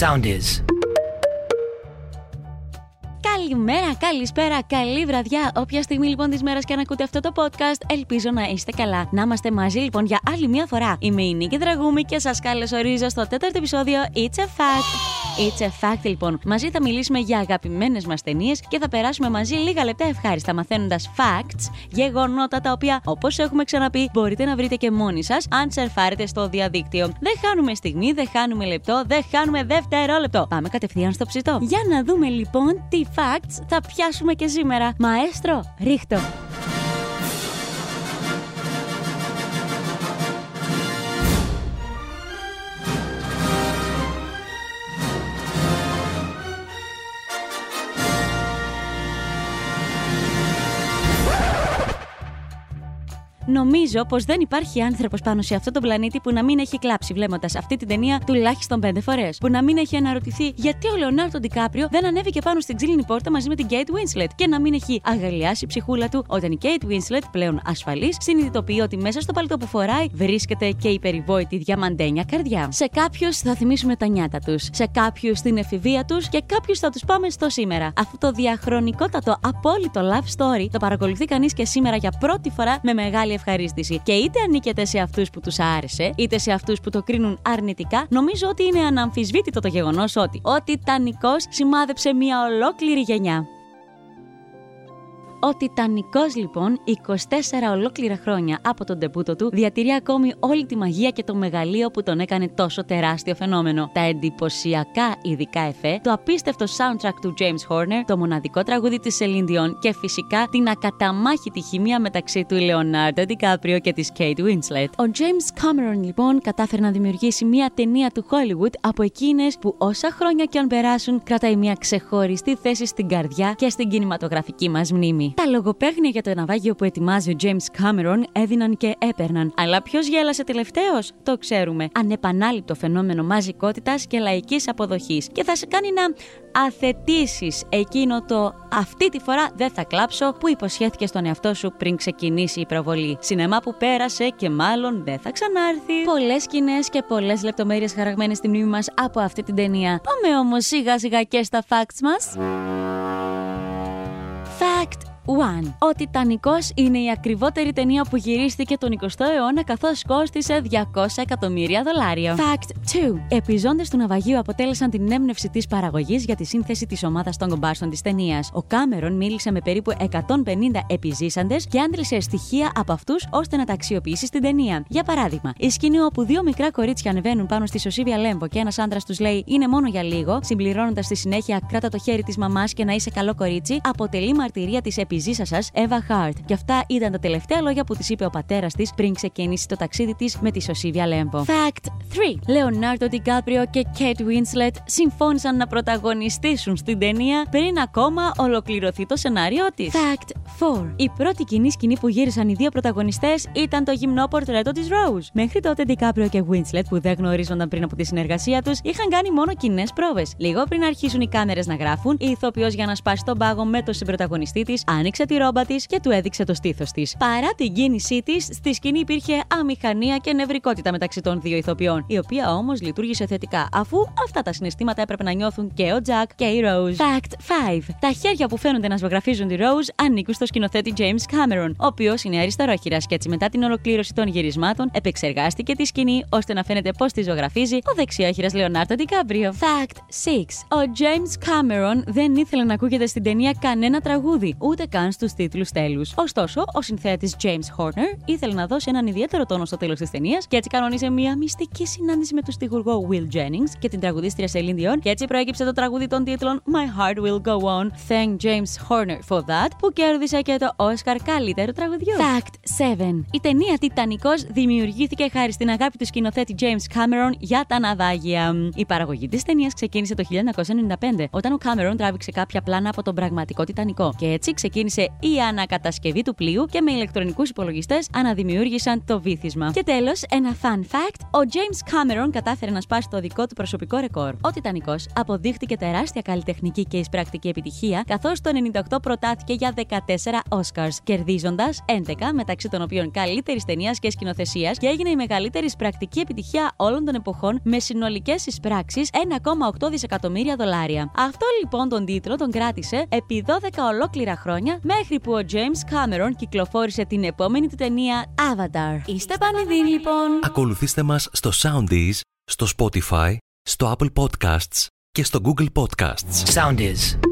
sound is. Καλημέρα, καλησπέρα, καλή βραδιά. Όποια στιγμή λοιπόν της μέρας και αν ακούτε αυτό το podcast, ελπίζω να είστε καλά. Να είμαστε μαζί λοιπόν για άλλη μια φορά. Είμαι η Νίκη Δραγούμη και σας καλωσορίζω στο τέταρτο επεισόδιο It's a Fact. It's a Fact λοιπόν. Μαζί θα μιλήσουμε για αγαπημένες μας ταινίες και θα περάσουμε μαζί λίγα λεπτά ευχάριστα μαθαίνοντας facts, γεγονότα τα οποία όπως έχουμε ξαναπεί μπορείτε να βρείτε και μόνοι σας αν σερφάρετε στο διαδίκτυο. Δεν χάνουμε στιγμή, δεν χάνουμε λεπτό, δεν χάνουμε δευτερόλεπτο. Πάμε κατευθείαν στο ψητό. Για να δούμε λοιπόν τι facts θα πιάσουμε και σήμερα. Μαέστρο, ρίχτω. Νομίζω πως δεν υπάρχει άνθρωπος πάνω σε αυτό το πλανήτη που να μην έχει κλάψει βλέποντας αυτή την ταινία τουλάχιστον πέντε φορές. Που να μην έχει αναρωτηθεί γιατί ο Λεωνάρντο Ντικάπριο δεν ανέβηκε πάνω στην ξύλινη πόρτα μαζί με την Kate Winslet και να μην έχει αγαλιάσει η ψυχούλα του όταν η Kate Winslet, πλέον ασφαλής, συνειδητοποιεί ότι μέσα στο παλτό που φοράει βρίσκεται και η περιβόητη διαμαντένια καρδιά. Σε κάποιους θα θυμίσουμε τα νιάτα τους, σε κάποιους την εφηβεία τους και κάποιους θα τους πάμε στο σήμερα. Αυτό το διαχρονικότατο απόλυτο love story το παρακολουθεί κανείς και σήμερα για πρώτη φορά με μεγάλη ευχαρίστηση. Και είτε ανήκετε σε αυτούς που τους άρεσε, είτε σε αυτούς που το κρίνουν αρνητικά, νομίζω ότι είναι αναμφισβήτητο το γεγονός ότι ο Τιτανικός σημάδεψε μια ολόκληρη γενιά. Ο Τιτανικός, λοιπόν, 24 ολόκληρα χρόνια από τον τεπούτο του, διατηρεί ακόμη όλη τη μαγεία και το μεγαλείο που τον έκανε τόσο τεράστιο φαινόμενο. Τα εντυπωσιακά ειδικά εφέ, το απίστευτο soundtrack του James Horner, το μοναδικό τραγούδι της Celine Dion και φυσικά την ακαταμάχητη χημεία μεταξύ του Leonardo DiCaprio και της Kate Winslet. Ο James Cameron, λοιπόν, κατάφερε να δημιουργήσει μια ταινία του Hollywood από εκείνες που όσα χρόνια και αν περάσουν, κρατάει μια ξεχωριστή θέση στην καρδιά και στην κινηματογραφική μας μνήμη. Τα λογοπαίγνια για το ναυάγιο που ετοιμάζει ο James Cameron έδιναν και έπαιρναν. Αλλά ποιος γέλασε τελευταίος, το ξέρουμε. Ανεπανάληπτο φαινόμενο μαζικότητας και λαϊκής αποδοχής. Και θα σε κάνει να αθετήσεις εκείνο το αυτή τη φορά δεν θα κλάψω που υποσχέθηκε στον εαυτό σου πριν ξεκινήσει η προβολή. Σινεμά που πέρασε και μάλλον δεν θα ξανάρθει. Πολλές σκηνές και πολλές λεπτομέρειες χαραγμένες στη μνήμη μας από αυτή την ταινία. Πάμε όμως σιγά σιγά και στα facts μας. Fact 1. Ο Τιτανικός είναι η ακριβότερη ταινία που γυρίστηκε τον 20ο αιώνα καθώς κόστησε 200 εκατομμύρια δολάρια. Fact 2. Επιζώντες του ναυαγίου αποτέλεσαν την έμπνευση της παραγωγής για τη σύνθεση της ομάδας των κομπάρσων της ταινίας. Ο Κάμερον μίλησε με περίπου 150 επιζήσαντες και άντλησε στοιχεία από αυτούς ώστε να τα αξιοποιήσει στην ταινία. Για παράδειγμα, η σκηνή όπου δύο μικρά κορίτσια ανεβαίνουν πάνω στη Σωσίβια Λέμβο και ένας άντρας τους λέει Είναι μόνο για λίγο, συμπληρώνοντας στη συνέχεια Κράτα το χέρι της μαμάς και να είσαι καλό κορίτσι, αποτελεί μαρτυρία της επιζήσα σας, Εύα Χάρτ. Και αυτά ήταν τα τελευταία λόγια που της είπε ο πατέρας της πριν ξεκινήσει το ταξίδι της με τη Σωσίβια Λέμβο. Fact 3. Leonardo DiCaprio και Kate Winslet συμφώνησαν να πρωταγωνιστήσουν στην ταινία πριν ακόμα ολοκληρωθεί το σενάριό της. Fact 4. Η πρώτη κοινή σκηνή που γύρισαν οι δύο πρωταγωνιστές ήταν το γυμνό πορτρέτο της Rose. Μέχρι τότε DiCaprio και Winslet, που δεν γνωρίζονταν πριν από τη συνεργασία τους, είχαν κάνει μόνο κοινές πρόβες. Λίγο πριν αρχίσουν οι κάμερες να γράφουν, η ηθοποιός για να σπάσει τον πάγο με τον συμπροταγωνιστή της άνοιξε τη ρόμπα της και του έδειξε το στήθος της. Παρά την κίνησή της, στη σκηνή υπήρχε αμηχανία και νευρικότητα μεταξύ των δύο ηθοποιών, η οποία όμως λειτουργήσε θετικά, αφού αυτά τα συναισθήματα έπρεπε να νιώθουν και ο Jack και η Rose. Fact 5. Τα χέρια που φαίνονται να σβογραφίζουν τη Rose ανήκουν στο σκηνοθέτη James Cameron, ο οποίος είναι αριστερόχειρας και έτσι μετά την ολοκλήρωση των γυρισμάτων επεξεργάστηκε τη σκηνή ώστε να φαίνεται πώς τη ζωγραφίζει ο δεξιόχειρας Λεωνάρτο DiCaprio. Fact 6. Ο James Cameron δεν ήθελε να ακούγεται στην ταινία κανένα τραγούδι, ούτε καν στους τίτλους τέλους. Ωστόσο, ο συνθέτης James Horner ήθελε να δώσει έναν ιδιαίτερο τόνο στο τέλος της ταινίας και έτσι κανονίσε μια μυστική συνάντηση με τον στιγουργό Will Jennings και την τραγουδίστρια Celine Dion και έτσι προέκυψε το τραγούδι των τίτλων My Heart Will Go On, Thank James Horner for That, που κέρδισε και το Oscar καλύτερου τραγουδιού. Fact 7. Η ταινία Τιτανικός δημιουργήθηκε χάρη στην αγάπη του σκηνοθέτη James Cameron για τα ναυάγια. Η παραγωγή της ταινίας ξεκίνησε το 1995, όταν ο Cameron τράβηξε κάποια πλάνα από τον πραγματικό Τιτανικό και έτσι ξεκίνησε ξεκίνησε η ανακατασκευή του πλοίου και με ηλεκτρονικούς υπολογιστές αναδημιούργησαν το βύθισμα. Και τέλος, ένα fun fact: ο James Cameron κατάφερε να σπάσει το δικό του προσωπικό ρεκόρ. Ο Τιτανικός αποδείχτηκε τεράστια καλλιτεχνική και εισπρακτική επιτυχία, καθώς το 98 προτάθηκε για 14 Oscars, κερδίζοντας 11 μεταξύ των οποίων καλύτερης ταινίας και σκηνοθεσίας και έγινε η μεγαλύτερη εισπρακτική επιτυχία όλων των εποχών με συνολικές εισπράξεις 1,8 δισεκατομμύρια δολάρια. Αυτό λοιπόν τον τίτλο τον κράτησε επί 12 ολόκληρα χρόνια μέχρι που ο James Cameron κυκλοφόρησε την επόμενη του ταινία Avatar. Είστε πανηδοί λοιπόν! Ακολουθήστε μας στο Soundees, στο Spotify, στο Apple Podcasts και στο Google Podcasts. Sound is.